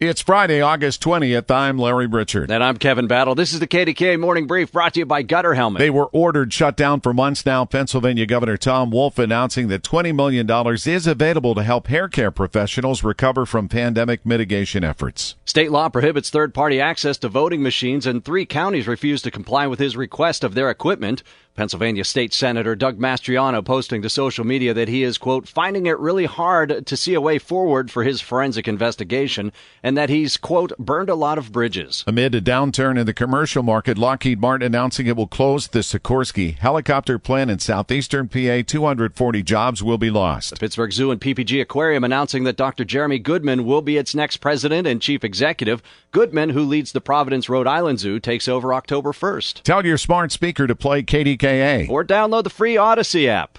It's Friday, August 20th. I'm Larry Richert. And I'm Kevin Battle. This is the KDKA Morning Brief brought to you by Gutter Helmet. They were ordered shut down for months now. Pennsylvania Governor Tom Wolf announcing that $20 million is available to help hair care professionals recover from pandemic mitigation efforts. State law prohibits third party access to voting machines, and three counties refuse to comply with his request of their equipment. Pennsylvania State Senator Doug Mastriano posting to social media that he is, quote, finding it really hard to see a way forward for his forensic investigation and that he's, quote, burned a lot of bridges. Amid a downturn in the commercial market, Lockheed Martin announcing it will close the Sikorsky helicopter plant in southeastern PA. 240 jobs will be lost. The Pittsburgh Zoo and PPG Aquarium announcing that Dr. Jeremy Goodman will be its next president and chief executive. Goodman, who leads the Providence, Rhode Island Zoo, takes over October 1st. Tell your smart speaker to play KDKA or download the free Audacy app.